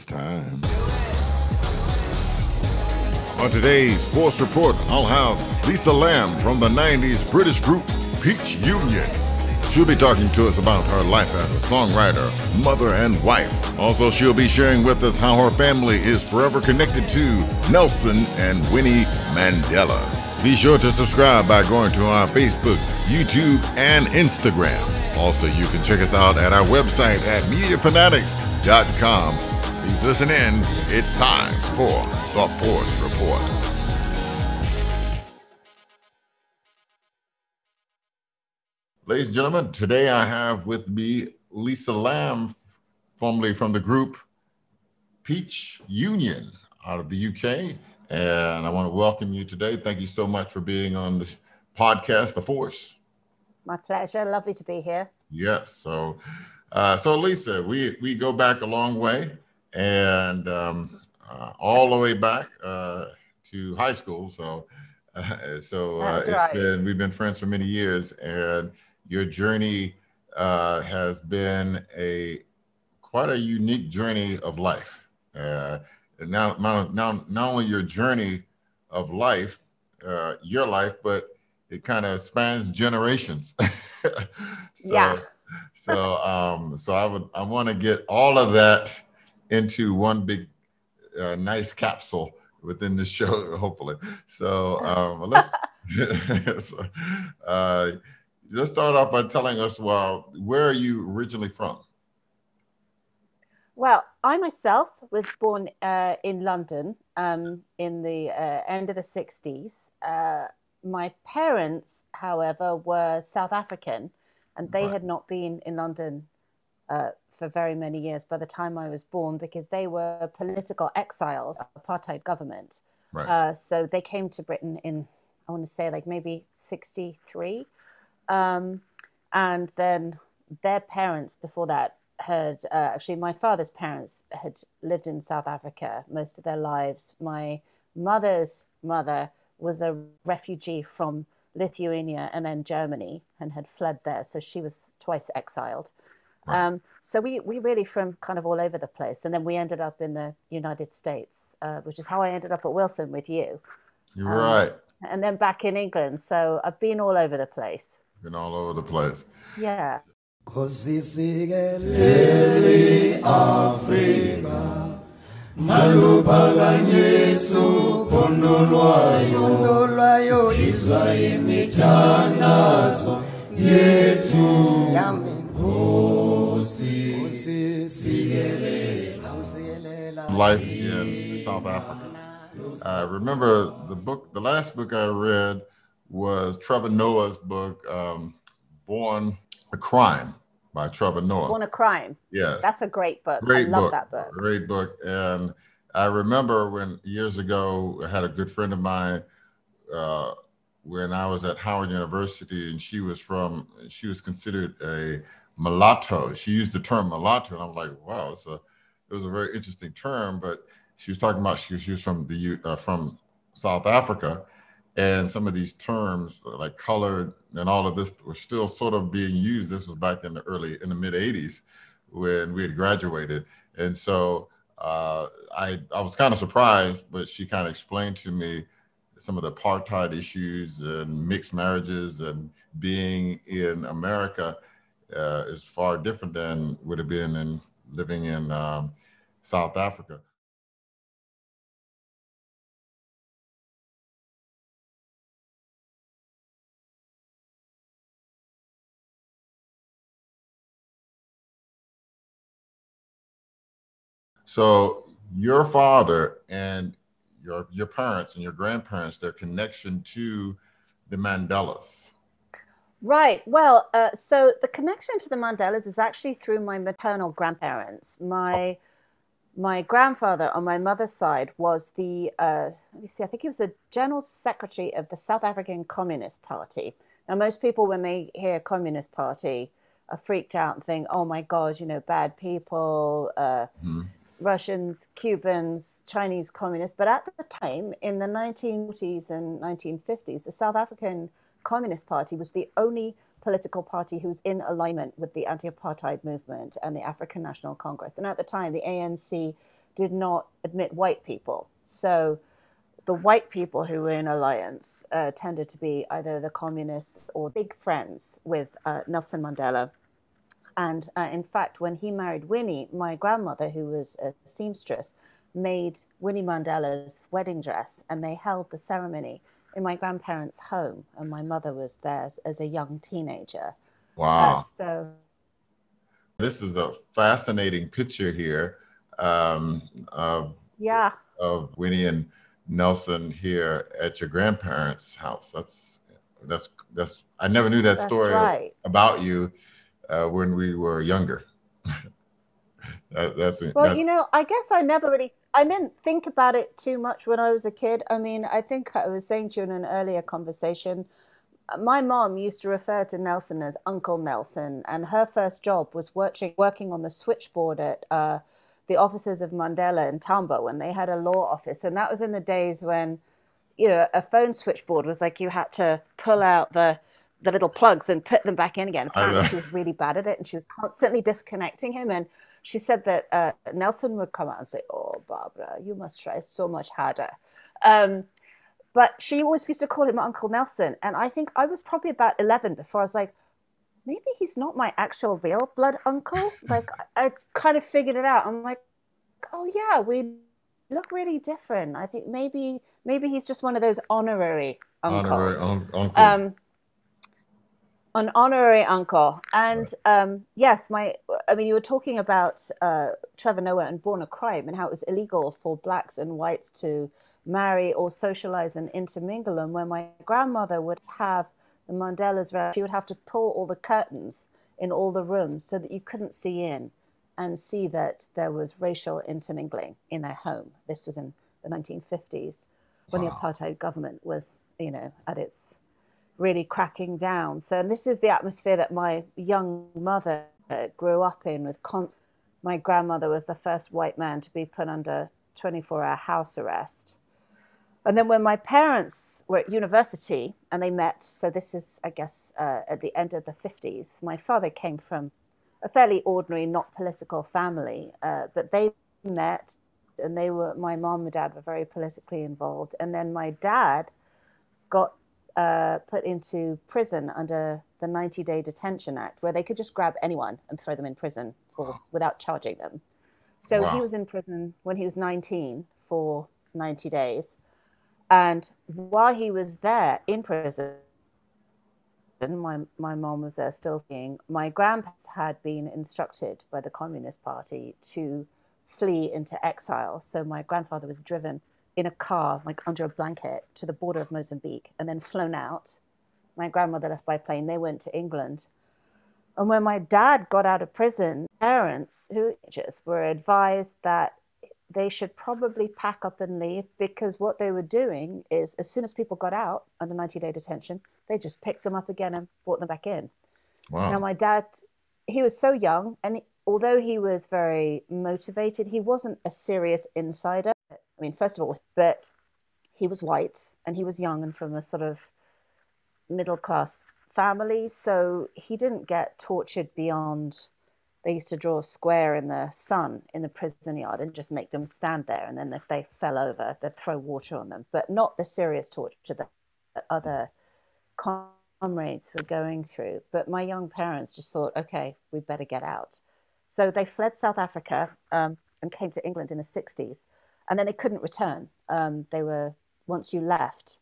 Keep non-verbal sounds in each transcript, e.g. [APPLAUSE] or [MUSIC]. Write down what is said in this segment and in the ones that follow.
It's time. On today's Force Report, I'll have Lisa Lamb from the 90s British group Peach Union. She'll be talking to us about her life as a songwriter, mother, and wife. Also, she'll be sharing with us how her family is forever connected to Nelson and Winnie Mandela. Be sure to subscribe by going to our Facebook, YouTube, and Instagram. Also, you can check us out at our website at MediaFanatics.com. Please listen in. It's time for the Force Report. Ladies and gentlemen, today I have with me Lisa Lamb, formerly from the group Peach Union out of the UK. And I want to welcome you today. Thank you so much for being on the podcast, The Force. My pleasure. Lovely to be here. Yes. So, uh, so Lisa, we we go back a long way, and um, uh, all the way back uh, to high school. So, uh, so uh, it's right. been we've been friends for many years, and your journey uh, has been a quite a unique journey of life. Uh, now, now, now, not only your journey of life, uh, your life, but it kind of spans generations. [LAUGHS] so, yeah. so, um, so I would, I want to get all of that into one big, uh, nice capsule within this show, [LAUGHS] hopefully. So, um, [LAUGHS] let's, [LAUGHS] so, uh, let's start off by telling us, well, where are you originally from? Well, I myself was born uh, in London um, in the uh, end of the 60s. Uh, my parents, however, were South African and they right. had not been in London uh, for very many years by the time I was born because they were political exiles, apartheid government. Right. Uh, so they came to Britain in, I want to say, like maybe 63. Um, and then their parents before that had uh, actually my father's parents had lived in South Africa most of their lives. My mother's mother was a refugee from Lithuania and then Germany and had fled there, so she was twice exiled. Right. Um, so we we really from kind of all over the place, and then we ended up in the United States, uh, which is how I ended up at Wilson with you. You're um, right. And then back in England, so I've been all over the place. Been all over the place. Yeah. Kosisikele Afrika Maluphakanyiswa uphondo lwayo izwa imithandazo yethu Life in South Africa. I remember the book, the last book I read was Trevor Noah's book, um, Born a Crime by Trevor Noah. Born a Crime. Yes. That's a great book. Great I love book. that book. Great book. And I remember when years ago, I had a good friend of mine uh, when I was at Howard University, and she was from, she was considered a mulatto. She used the term mulatto, and I'm like, wow, it's a, it was a very interesting term. But she was talking about she, she was from the uh, from South Africa, and some of these terms like colored and all of this were still sort of being used this was back in the early in the mid 80s when we had graduated and so uh, I, I was kind of surprised but she kind of explained to me some of the apartheid issues and mixed marriages and being in america uh, is far different than would have been in living in um, south africa So your father and your your parents and your grandparents, their connection to the Mandelas. Right. Well, uh, so the connection to the Mandelas is actually through my maternal grandparents. My oh. my grandfather on my mother's side was the uh, let me see, I think he was the general secretary of the South African Communist Party. Now, most people when they hear Communist Party are freaked out and think, "Oh my God, you know, bad people." Uh, mm-hmm Russians, Cubans, Chinese communists. But at the time, in the 1940s and 1950s, the South African Communist Party was the only political party who was in alignment with the anti apartheid movement and the African National Congress. And at the time, the ANC did not admit white people. So the white people who were in alliance uh, tended to be either the communists or big friends with uh, Nelson Mandela. And uh, in fact, when he married Winnie, my grandmother, who was a seamstress, made Winnie Mandela's wedding dress and they held the ceremony in my grandparents' home. And my mother was there as, as a young teenager. Wow. Uh, so this is a fascinating picture here um, of, yeah. of Winnie and Nelson here at your grandparents' house. That's that's that's I never knew that That's story right. about you uh, when we were younger. [LAUGHS] that, that's Well, that's, you know, I guess I never really, I didn't think about it too much when I was a kid. I mean, I think I was saying to you in an earlier conversation, my mom used to refer to Nelson as Uncle Nelson, and her first job was working working on the switchboard at uh, the offices of Mandela in Tambo when they had a law office, and that was in the days when, you know, a phone switchboard was like you had to pull out the the little plugs and put them back in again. Apparently, she was really bad at it, and she was constantly disconnecting him. And she said that uh, Nelson would come out and say, "Oh, Barbara, you must try so much harder." Um, but she always used to call him my Uncle Nelson, and I think I was probably about eleven before I was like, maybe he's not my actual real blood uncle. [LAUGHS] Like I, I kind of figured it out. I'm like, oh yeah, we look really different. I think maybe maybe he's just one of those honorary uncles honorary un- uncles. um, an honorary uncle. And um, yes, my, I mean, you were talking about uh, Trevor Noah and Born a Crime and how it was illegal for blacks and whites to marry or socialize and intermingle. And when my grandmother would have the Mandela's, around, she would have to pull all the curtains in all the rooms so that you couldn't see in and see that there was racial intermingling in their home. This was in the 1950s when the apartheid government was, you know, at its really cracking down. So, and this is the atmosphere that my young mother grew up in. With con- my grandmother was the first white man to be put under 24-hour house arrest. And then when my parents were at university and they met, so this is, I guess, uh, at the end of the 50s, my father came from a fairly ordinary, not political family, uh, but they met and they were, my mom and dad were very politically involved. And then my dad got uh, put into prison under the 90 Day Detention Act, where they could just grab anyone and throw them in prison for, [GASPS] without charging them. So Wow. he was in prison when he was 19 for 90 days. And while he was there in prison, my, my mom was there still seeing, my grandparents had been instructed by the Communist Party to flee into exile. So my grandfather was driven in a car, like under a blanket, to the border of Mozambique and then flown out. My grandmother left by plane. They went to England. And when my dad got out of prison, parents who just were advised that they should probably pack up and leave because what they were doing is as soon as people got out under 90 day detention, they just picked them up again and brought them back in. wow. Now, my dad, he was so young, and although he was very motivated, he wasn't a serious insider. I mean, first of all, but he was white and he was young and from a sort of middle class family, so he didn't get tortured beyond. They used to draw a square in the sun in the prison yard and just make them stand there, and then if they fell over, they'd throw water on them, but not the serious torture that other comrades were going through. But my young parents just thought, okay, we better get out. So they fled South Africa um, and came to England in the 60s. And then they couldn't return. Um, they were, once you left,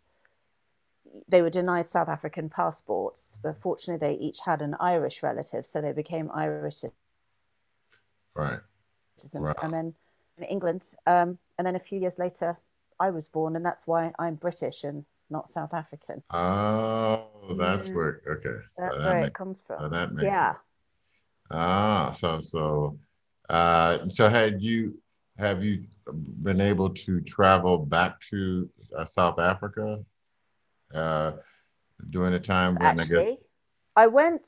they were denied South African passports. But fortunately, they each had an Irish relative. So they became Irish right. citizens. Wow. And then in England. Um, and then a few years later, I was born. And that's why I'm British and not South African. Oh, that's Yeah. where. Okay. So That's that where it makes- comes so from. that makes Yeah. sense. Ah, so so uh so had you have you been able to travel back to uh, South Africa uh during the time when I guess actually. I went.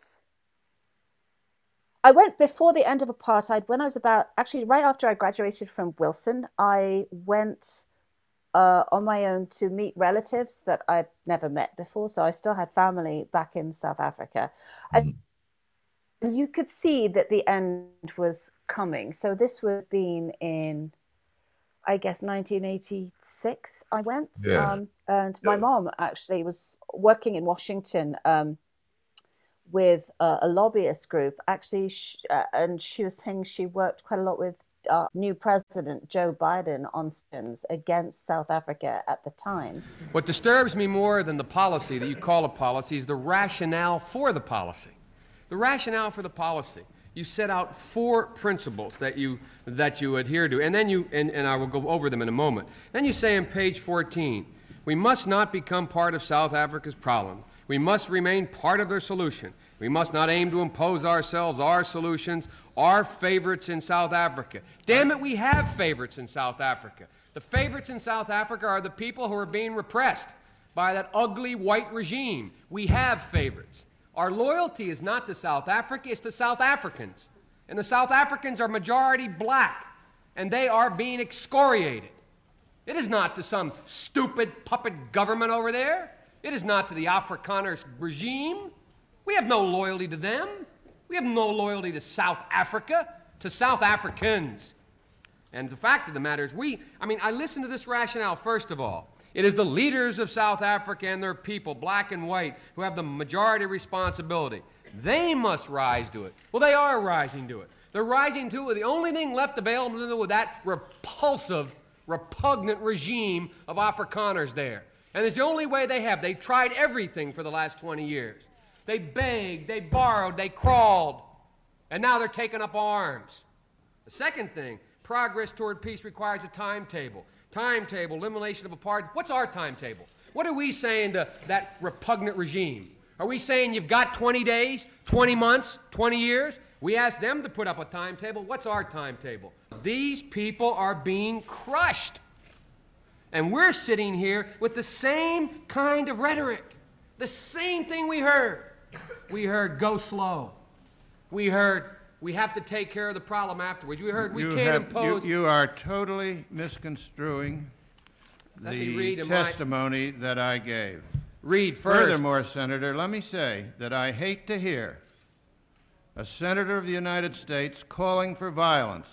I went before the end of apartheid. When I was about, actually, right after I graduated from Wilson, I went uh, on my own to meet relatives that I'd never met before. So I still had family back in South Africa. And you could see that the end was coming. So this would have been in I guess 1986 I went. Yeah. Um, and my mom actually was working in Washington um, with a, a lobbyist group. Actually, sh uh, and she was saying she worked quite a lot with uh, new president Joe Biden on sanctions against South Africa at the time. What disturbs me more than the policy that you call a policy is the rationale for the policy. The rationale for the policy. You set out four principles that you that you adhere to, and then you and, and I will go over them in a moment. Then you say on page 14, we must not become part of South Africa's problem. We must remain part of their solution. We must not aim to impose ourselves, our solutions, our favorites in South Africa. Damn it, we have favorites in South Africa. The favorites in South Africa are the people who are being repressed by that ugly white regime. We have favorites. Our loyalty is not to South Africa, it's to South Africans. And the South Africans are majority black, and they are being excoriated. It is not to some stupid puppet government over there. It is not to the Afrikaners regime. We have no loyalty to them. We have no loyalty to South Africa, to South Africans. And the fact of the matter is, we, I mean, I listen to this rationale first of all. It is the leaders of South Africa and their people, black and white, who have the majority responsibility. They must rise to it. Well, they are rising to it. They're rising to it. With the only thing left available to them with that repulsive, repugnant regime of Afrikaners there. And it's the only way they have. They've tried everything for the last 20 years. They begged, they borrowed, they crawled, and now they're taking up arms. The second thing, progress toward peace requires a timetable. Timetable, elimination of apartheid. What's our timetable? What are we saying to that repugnant regime? Are we saying you've got 20 days, 20 months, 20 years? We ask them to put up a timetable. What's our timetable? These people are being crushed. And we're sitting here with the same kind of rhetoric, the same thing we heard. We heard go slow. We heard we have to take care of the problem afterwards. We heard we You can't have- impose. You, you are totally misconstruing Let me the read in my- testimony that I gave. read first. Furthermore, Senator, let me say that I hate to hear a senator of the United States calling for violence.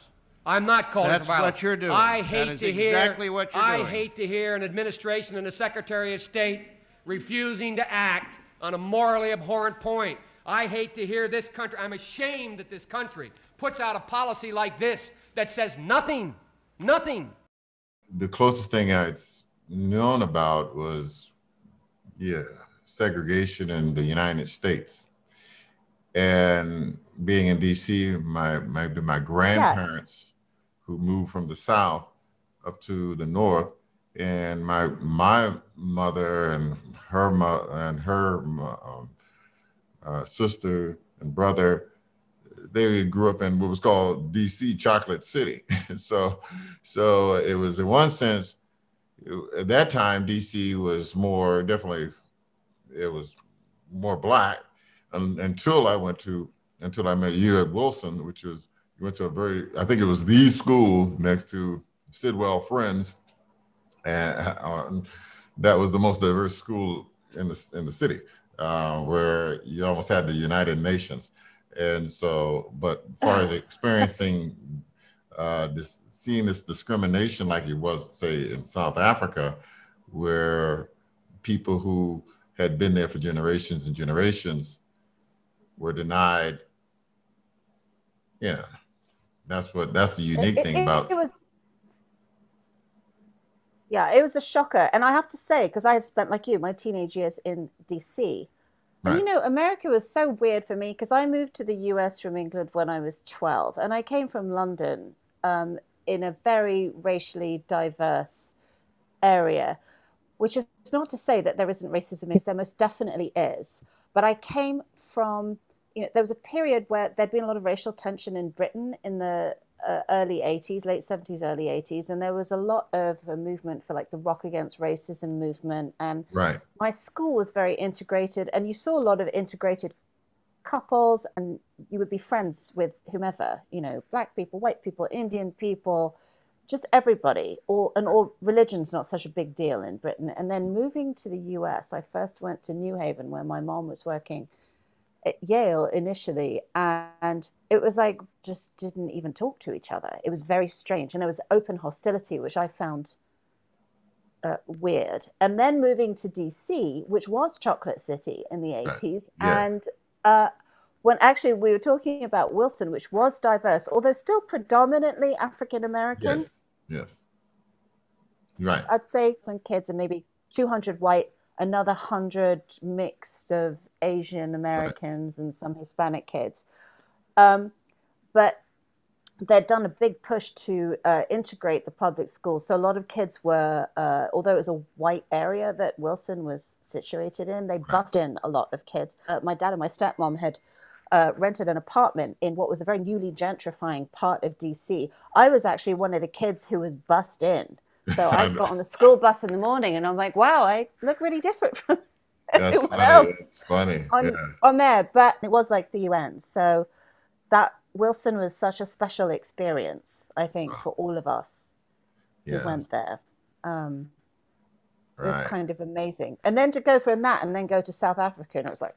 I'm not calling That's for violence. what you're doing. I That hate is to hear. exactly what you're I doing. hate to hear an administration and a Secretary of State refusing to act on a morally abhorrent point. I hate to hear this country. I'm ashamed that this country puts out a policy like this that says nothing, nothing. the closest thing I'd known about was, yeah, segregation in the United States. And being in DC, my my my grandparents who moved from the south up to the north, and my my mother and her mo- and her um, uh, sister and brother they grew up in what was called DC Chocolate City. [LAUGHS] so, so it was in one sense, at that time, DC was more definitely, it was more black un until I went to, until I met you at Wilson, which was, you went to a very, I think it was the school next to Sidwell Friends. And uh, that was the most diverse school in the, in the city, uh, where you almost had the United Nations. And so, but as far as experiencing uh, this, seeing this discrimination like it was, say, in South Africa, where people who had been there for generations and generations were denied, yeah, that's what that's the unique It- thing it- about it was yeah it was a shocker. And i have to say because i had spent like you my teenage years in dc and you know america was so weird for me because i moved to the us from england when i was 12 and i came from london um, in a very racially diverse area which is not to say that there isn't racism because there most definitely is. But i came from you know there was a period where there'd been a lot of racial tension in britain in the uh, early 80s late 70s early 80s and there was a lot of a movement for like the rock against racism movement and right, my school was very integrated and you saw a lot of integrated couples and you would be friends with whomever you know black people white people indian people just everybody or and all religion's not such a big deal in britain. And then moving to the us i first went to new haven where my mom was working at Yale initially, and it was like just didn't even talk to each other. It was very strange, and there was open hostility, which I found uh, weird. And then moving to DC, which was Chocolate City in the 80s, Yeah. and uh, when actually we were talking about Wilson, which was diverse, although still predominantly African American. Yes. Yes. Right. I'd say some kids and maybe 200 white, another 100 mixed of Asian Americans and some Hispanic kids. Um, but they'd done a big push to uh, integrate the public schools. So a lot of kids were, uh, although it was a white area that Wilson was situated in, they bussed in a lot of kids. Uh, my dad and my stepmom had uh, rented an apartment in what was a very newly gentrifying part of DC. I was actually one of the kids who was bussed in. So [LAUGHS] I got on the school bus in the morning and I'm like, wow, I look really different from [LAUGHS] That's funny. else That's funny. on, yeah. on there. But it was like the UN. So that Wilson was such a special experience, I think, [SIGHS] for all of us who Yes. went there. Um, it was kind of amazing. And then to go from that and then go to South Africa, and it was like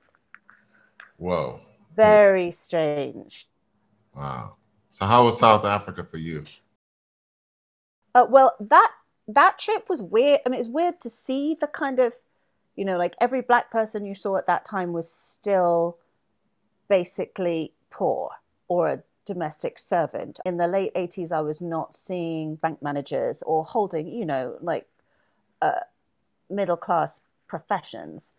Whoa. very strange. Wow. So how was South Africa for you? Uh, well, that that trip was weird. I mean, it's weird to see the kind of, you know, like every black person you saw at that time was still basically poor or a domestic servant. In the late 80s, I was not seeing bank managers or holding, you know, like uh, middle class professions.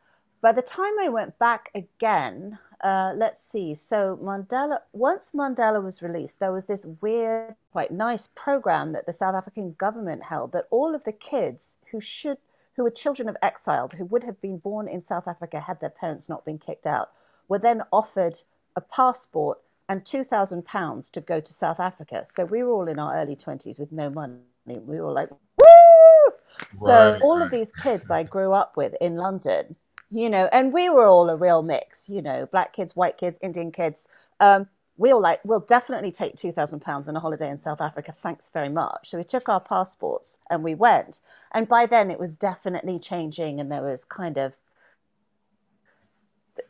By the time I went back again, uh, let's see. So Mandela, once Mandela was released, there was this weird, quite nice program that the South African government held that all of the kids who should, who were children of exiled, who would have been born in South Africa had their parents not been kicked out, were then offered a passport and two thousand pounds to go to South Africa. So we were all in our early twenties with no money. We were like, woo! So all of these kids I grew up with in London, you know, and we were all a real mix, you know, black kids, white kids, Indian kids. Um, we all like, we'll definitely take two thousand pounds on a holiday in South Africa. Thanks very much. So we took our passports and we went. And by then it was definitely changing, and there was kind of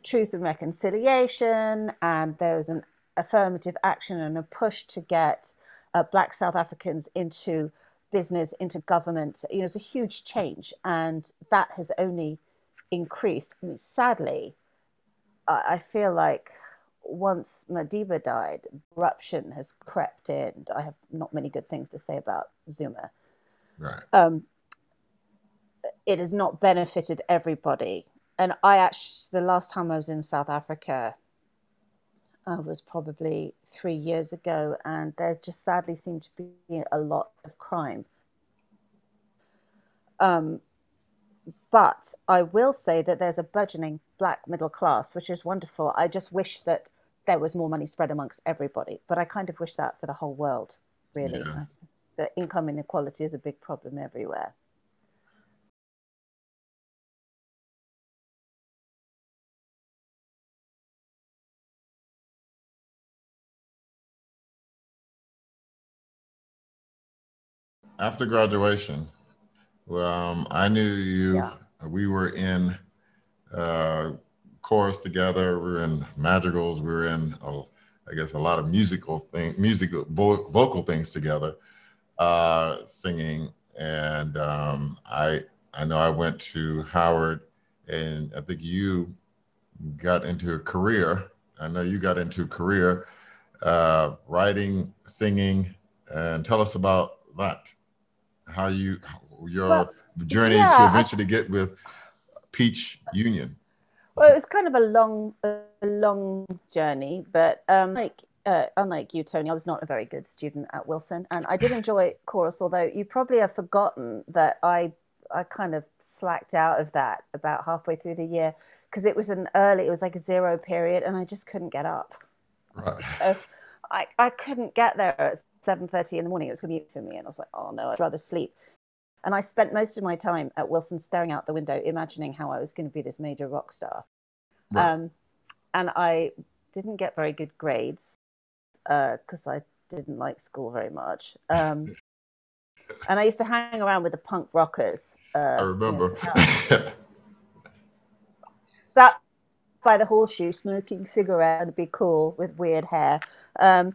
truth and reconciliation, and there was an affirmative action and a push to get uh, black South Africans into business, into government. You know, it's a huge change, and that has only increased. I mean, sadly, I, I feel like once Madiba died, corruption has crept in. I have not many good things to say about Zuma. Right. Um, it has not benefited everybody. And I actually, the last time I was in South Africa uh, was probably three years ago, and there just sadly seemed to be a lot of crime. Um, but I will say that there's a burgeoning black middle class, which is wonderful. I just wish that there was more money spread amongst everybody, but I kind of wish that for the whole world, really. The income inequality is a big problem everywhere. After graduation, well, um, I knew you. Yeah. We were in uh, chorus together. We were in madrigals. We were in, uh, I guess, a lot of musical thing, musical vo- vocal things together, uh, singing. And um, I, I know I went to Howard, and I think you got into a career. I know you got into a career uh, writing, singing, and tell us about that. How you your Well, journey yeah, to I- eventually get with Peach Union. Well, it was kind of a long, a long journey, but um, like uh, unlike you, Tony, I was not a very good student at Wilson, and I did enjoy [LAUGHS] chorus. Although you probably have forgotten that I, I kind of slacked out of that about halfway through the year because it was an early, it was like a zero period, and I just couldn't get up. Right. [LAUGHS] So I, I couldn't get there at seven thirty in the morning. It was to for me, and I was like, oh no, I'd rather sleep. And I spent most of my time at Wilson staring out the window, imagining how I was going to be this major rock star. Right. Um, and I didn't get very good grades because I didn't like school very much. Um, [LAUGHS] and I used to hang around with the punk rockers. Uh, I remember. that, [LAUGHS] that by the horseshoe, smoking cigarette, and be cool with weird hair. Um,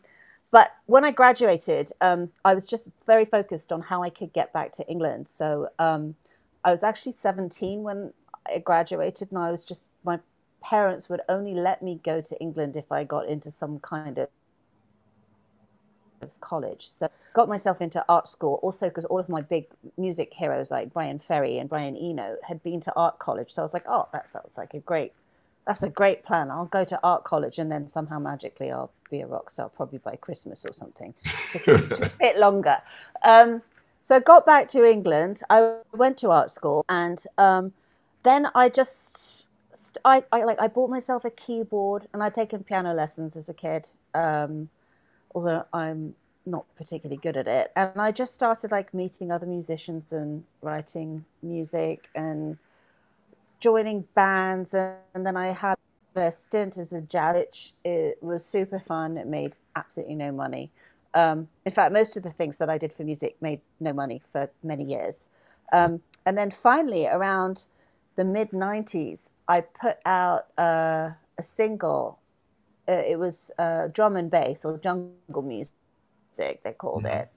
but when I graduated, um, I was just very focused on how I could get back to England. So um, I was actually 17 when I graduated, and I was just my parents would only let me go to England if I got into some kind of college. So got myself into art school also because all of my big music heroes like Bryan Ferry and Brian Eno had been to art college. So I was like, oh, that sounds like a great, that's a great plan. I'll go to art college and then somehow magically I'll be a rock star probably by Christmas or something. a bit longer. Um, so I got back to England. I went to art school and um, then I just I, I like I bought myself a keyboard and I'd taken piano lessons as a kid. Um, although I'm not particularly good at it. And I just started like meeting other musicians and writing music and joining bands. And, and then I had a stint as a DJ. It was super fun. It made absolutely no money. Um, in fact, most of the things that I did for music made no money for many years. Um, and then finally, around the mid 90s, I put out uh, a single. Uh, it was uh, drum and bass or jungle music, they called mm-hmm. it.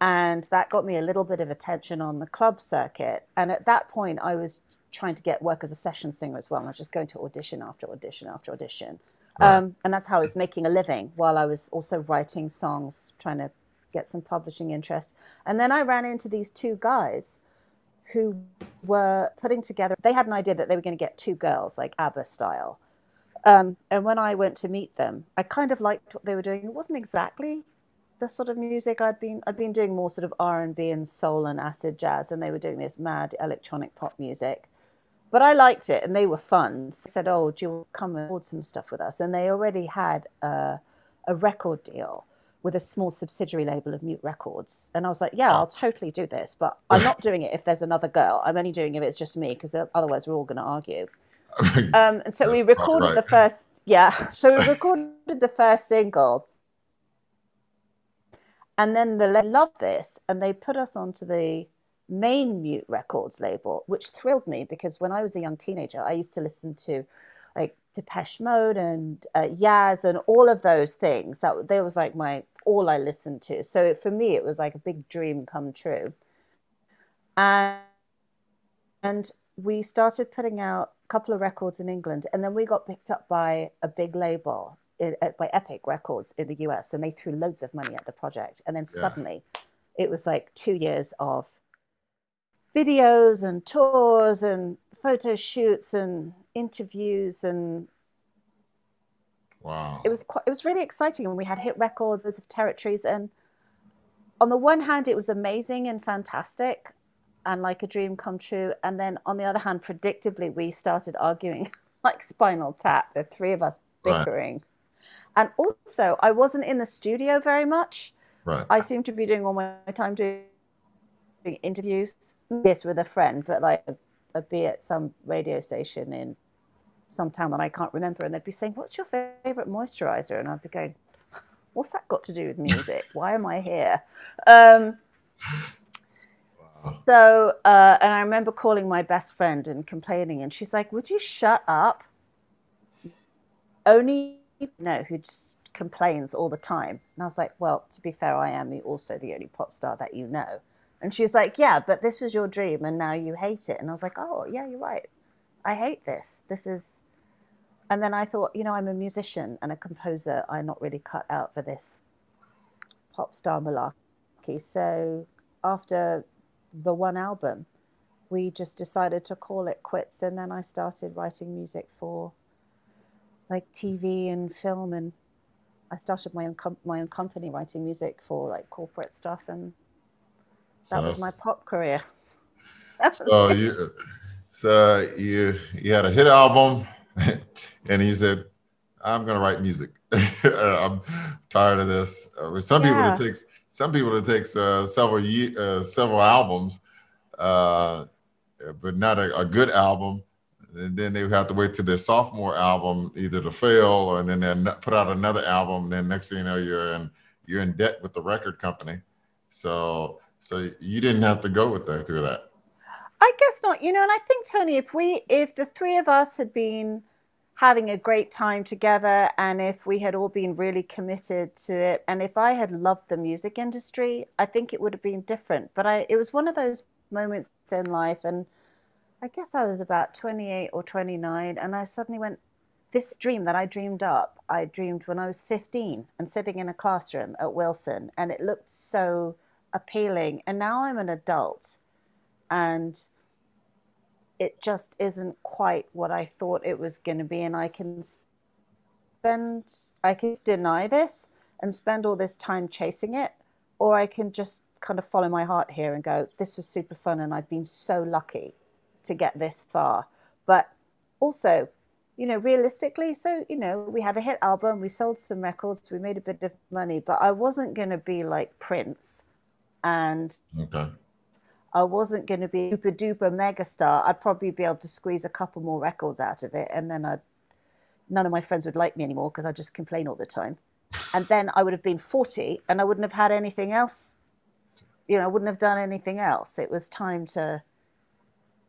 And that got me a little bit of attention on the club circuit. And at that point, I was trying to get work as a session singer as well. And I was just going to audition after audition after audition. Right. Um, and that's how I was making a living while I was also writing songs, trying to get some publishing interest. And then I ran into these two guys who were putting together, they had an idea that they were going to get two girls, like ABBA style. Um, and when I went to meet them, I kind of liked what they were doing. It wasn't exactly the sort of music I'd been I'd been doing more sort of R and B and soul and acid jazz, and they were doing this mad electronic pop music. But I liked it, and they were fun. So I said, "Oh, do you come and record some stuff with us?" And they already had a, a record deal with a small subsidiary label of Mute Records. And I was like, yeah, I'll totally do this, but I'm not [LAUGHS] doing it if there's another girl. I'm only doing it if it's just me because otherwise we're all going to argue. [LAUGHS] Um, and so we recorded right. the first, yeah. [LAUGHS] So we recorded the first single. And then they loved this and they put us onto the main Mute Records label, which thrilled me because when I was a young teenager, I used to listen to like Depeche Mode and uh, Yaz and all of those things. That they was like my all I listened to. So for me, it was like a big dream come true. And and we started putting out a couple of records in England, and then we got picked up by a big label in, by Epic Records in the US, and they threw loads of money at the project. And then yeah. suddenly, it was like two years of videos and tours and photo shoots and interviews and wow. it was quite, it was really exciting and we had hit records of territories and on the one hand it was amazing and fantastic and like a dream come true. And then on the other hand predictably we started arguing [LAUGHS] like spinal tap the three of us bickering. Right. and also i wasn't in the studio very much. Right. I seemed to be doing all my time doing interviews this with a friend but like I'd be at some radio station in some town that I can't remember, and they'd be saying, "What's your favorite moisturizer?" And I'd be going, "What's that got to do with music? Why am I here?" Um, wow. So, uh, and I remember calling my best friend and complaining, and she's like, "Would you shut up?" Only you no, who just complains all the time. And I was like, "Well, to be fair, I am also the only pop star that you know." And she's like, Yeah, but this was your dream and now you hate it. And I was like, Oh, yeah, you're right. I hate this. This is. And then I thought, you know, I'm a musician and a composer. I'm not really cut out for this pop star malarkey. So after the one album, we just decided to call it quits. And then I started writing music for like TV and film. And I started my own, com- my own company writing music for like corporate stuff. And that so was my pop career. [LAUGHS] so you, so you, you had a hit album, [LAUGHS] and you said, "I'm going to write music. [LAUGHS] I'm tired of this." Uh, some yeah. people it takes some people it takes uh, several ye- uh, several albums, uh, but not a, a, good album. And then they have to wait till their sophomore album either to fail, or and then they put out another album. And then next thing you know, you're in you're in debt with the record company. So so you didn't have to go with that through that. I guess not. You know, and I think Tony, if we, if the three of us had been having a great time together and if we had all been really committed to it and if I had loved the music industry, I think it would have been different. But I it was one of those moments in life and I guess I was about 28 or 29 and I suddenly went this dream that I dreamed up, I dreamed when I was 15 and sitting in a classroom at Wilson and it looked so appealing and now I'm an adult and it just isn't quite what I thought it was going to be. And I can spend, I can deny this and spend all this time chasing it, or I can just kind of follow my heart here and go, this was super fun. And I've been so lucky to get this far. But also, you know, realistically, so, you know, we had a hit album, we sold some records, we made a bit of money, but I wasn't going to be like Prince and okay. I wasn't going to be super duper megastar, I'd probably be able to squeeze a couple more records out of it, and then I'd none of my friends would like me anymore because I just complain all the time. [LAUGHS] And then I would have been 40 and I wouldn't have had anything else. You know, I wouldn't have done anything else. It was time to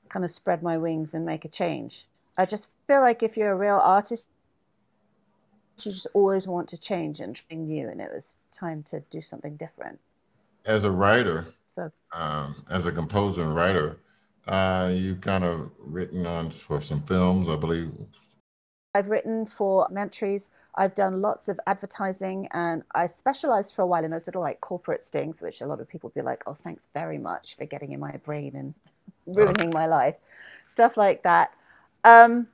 kind of spread my wings and make a change. I just feel like if you're a real artist, you just always want to change and try new, and it was time to do something different. As a writer, um, as a composer and writer, uh, you kind of written on for some films, I believe. I've written for documentaries. I've done lots of advertising, and I specialized for a while in those little like corporate stings, which a lot of people be like, "Oh, thanks very much for getting in my brain and ruining my life," stuff like that. Um,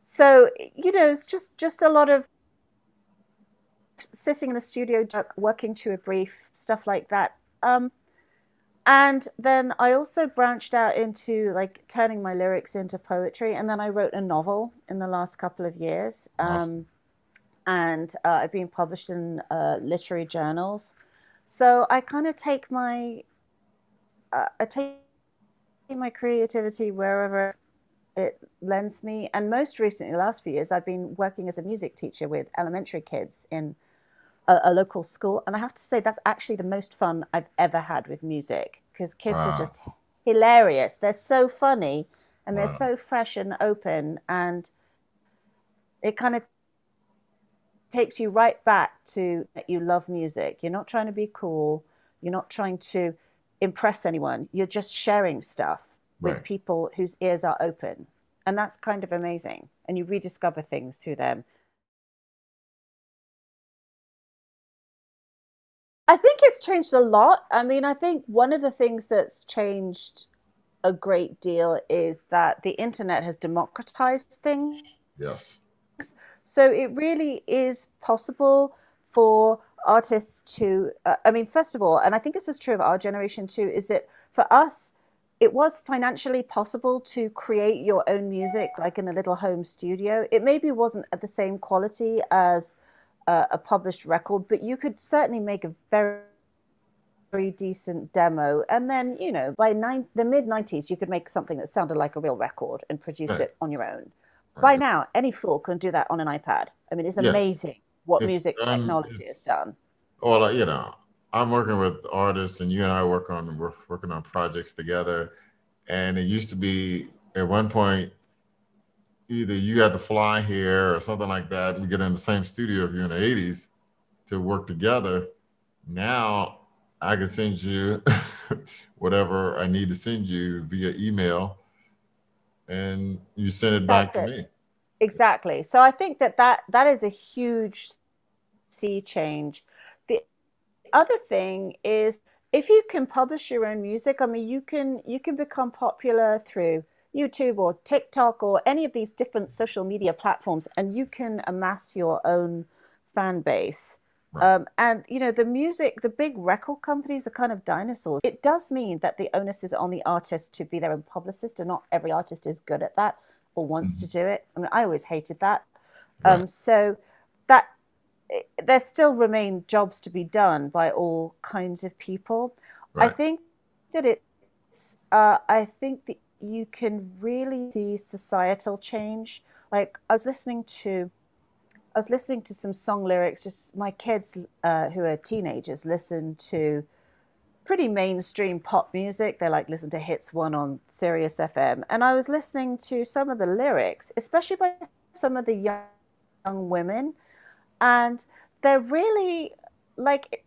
so you know, it's just just a lot of sitting in the studio, working to a brief, stuff like that. Um, and then I also branched out into like turning my lyrics into poetry. And then I wrote a novel in the last couple of years. Um, and uh, I've been published in uh, literary journals. So I kind of take my, uh, I take my creativity wherever it lends me. And most recently, the last few years, I've been working as a music teacher with elementary kids in a, a, local school. And I have to say, that's actually the most fun I've ever had with music because kids wow. are just hilarious. They're so funny and they're so fresh and open. And it kind of takes you right back to that you love music. You're not trying to be cool, you're not trying to impress anyone, you're just sharing stuff with right. people whose ears are open. And that's kind of amazing. And you rediscover things through them. I think it's changed a lot. I mean, I think one of the things that's changed a great deal is that the internet has democratized things. Yes. So it really is possible for artists to, uh, I mean, first of all, and I think this was true of our generation too, is that for us, it was financially possible to create your own music like in a little home studio. It maybe wasn't at the same quality as a, a published record, but you could certainly make a very very decent demo and then you know by nine, the mid 90s you could make something that sounded like a real record and produce right. it on your own right. by now any fool can do that on an ipad i mean it's amazing yes. what it's music done, technology has done well uh, you know i'm working with artists and you and i work on we're working on projects together and it used to be at one point either you had to fly here or something like that and get in the same studio if you're in the 80s to work together. Now I can send you [LAUGHS] whatever I need to send you via email and you send it That's back it. to me. Exactly. So I think that, that that is a huge sea change. The other thing is if you can publish your own music, I mean you can you can become popular through YouTube or TikTok or any of these different social media platforms, and you can amass your own fan base. Right. Um, and you know the music, the big record companies are kind of dinosaurs. It does mean that the onus is on the artist to be their own publicist, and not every artist is good at that or wants mm-hmm. to do it. I mean, I always hated that. Right. Um, so that there still remain jobs to be done by all kinds of people. Right. I think that it's. Uh, I think the you can really see societal change. Like I was listening to, I was listening to some song lyrics. Just my kids, uh, who are teenagers, listen to pretty mainstream pop music. They like listen to hits one on Sirius FM, and I was listening to some of the lyrics, especially by some of the young, young women, and they're really like.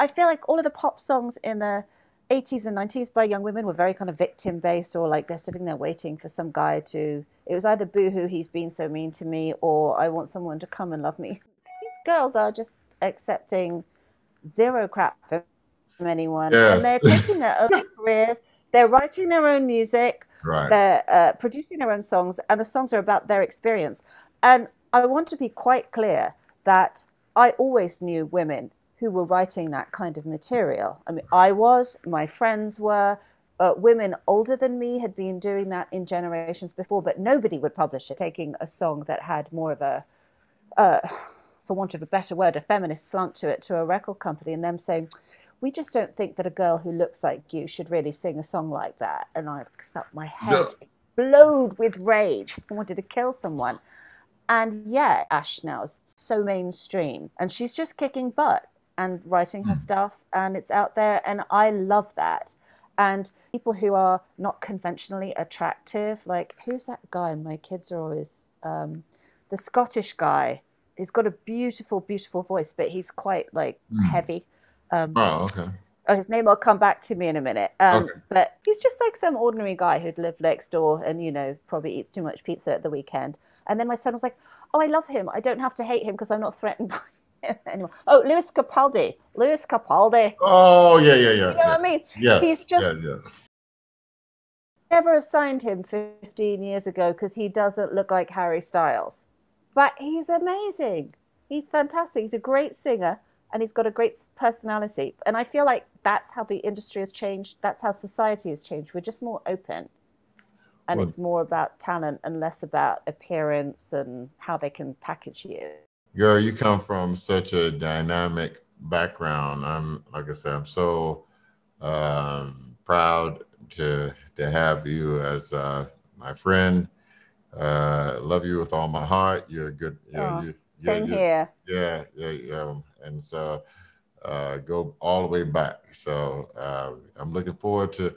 I feel like all of the pop songs in the 80s and 90s by young women were very kind of victim based, or like they're sitting there waiting for some guy to. It was either boohoo, he's been so mean to me, or I want someone to come and love me. [LAUGHS] These girls are just accepting zero crap from anyone, Yes. and they're taking their own [LAUGHS] careers. They're writing their own music. Right. They're uh, producing their own songs, and the songs are about their experience. And I want to be quite clear that I always knew women who were writing that kind of material. I mean, I was, my friends were, uh, women older than me had been doing that in generations before, but nobody would publish it, taking a song that had more of a, uh, for want of a better word, a feminist slant to it to a record company and them saying, we just don't think that a girl who looks like you should really sing a song like that. And I felt my head explode with rage. I wanted to kill someone. And yeah, Ash now is so mainstream. And she's just kicking butt and writing her stuff. And it's out there. And I love that. And people who are not conventionally attractive, like who's that guy? My kids are always um, the Scottish guy. He's got a beautiful, beautiful voice, but he's quite like heavy. Um, Oh, okay. Oh, his name will come back to me in a minute. Um, Okay. But he's just like some ordinary guy who'd lived next door and, you know, probably eats too much pizza at the weekend. And then my son was like, Oh, I love him. I don't have to hate him because I'm not threatened [LAUGHS] by him [LAUGHS] anymore. Oh, Lewis Capaldi. Lewis Capaldi. Oh, yeah, yeah, yeah. You know yeah. what I mean? Yes. He's just yeah, yeah. never have signed him 15 years ago because he doesn't look like Harry Styles. But he's amazing. He's fantastic. He's a great singer and he's got a great personality. And I feel like that's how the industry has changed. That's how society has changed. We're just more open. And Well- it's more about talent and less about appearance and how they can package you. Girl, you come from such a dynamic background. I'm like I said, I'm so um, proud to to have you as uh, my friend. Uh, love you with all my heart. You're a good. You're, you you're- Same you're- here. Yeah, yeah, yeah. And so uh, go all the way back. So uh, I'm looking forward to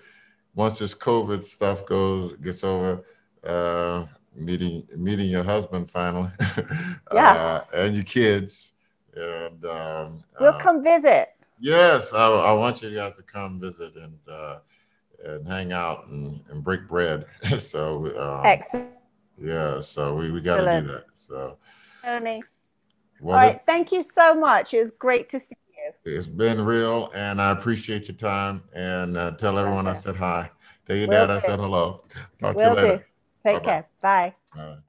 once this COVID stuff goes gets over, uh, meeting meeting your husband finally, [LAUGHS] Yeah. uh, and your kids. And um, We'll uh, come visit. yes, I, I want you guys to come visit and uh, and hang out and, and break bread. [LAUGHS] so um, Excellent. yeah, so we, we got to do that. So Tony. well, All this- Thank you so much. It was great to see you. It's been real, and I appreciate your time. And uh, tell everyone I said hi. Tell your Will dad I said hello. Talk to Will you later. do. Take Bye-bye. care. Bye. Right.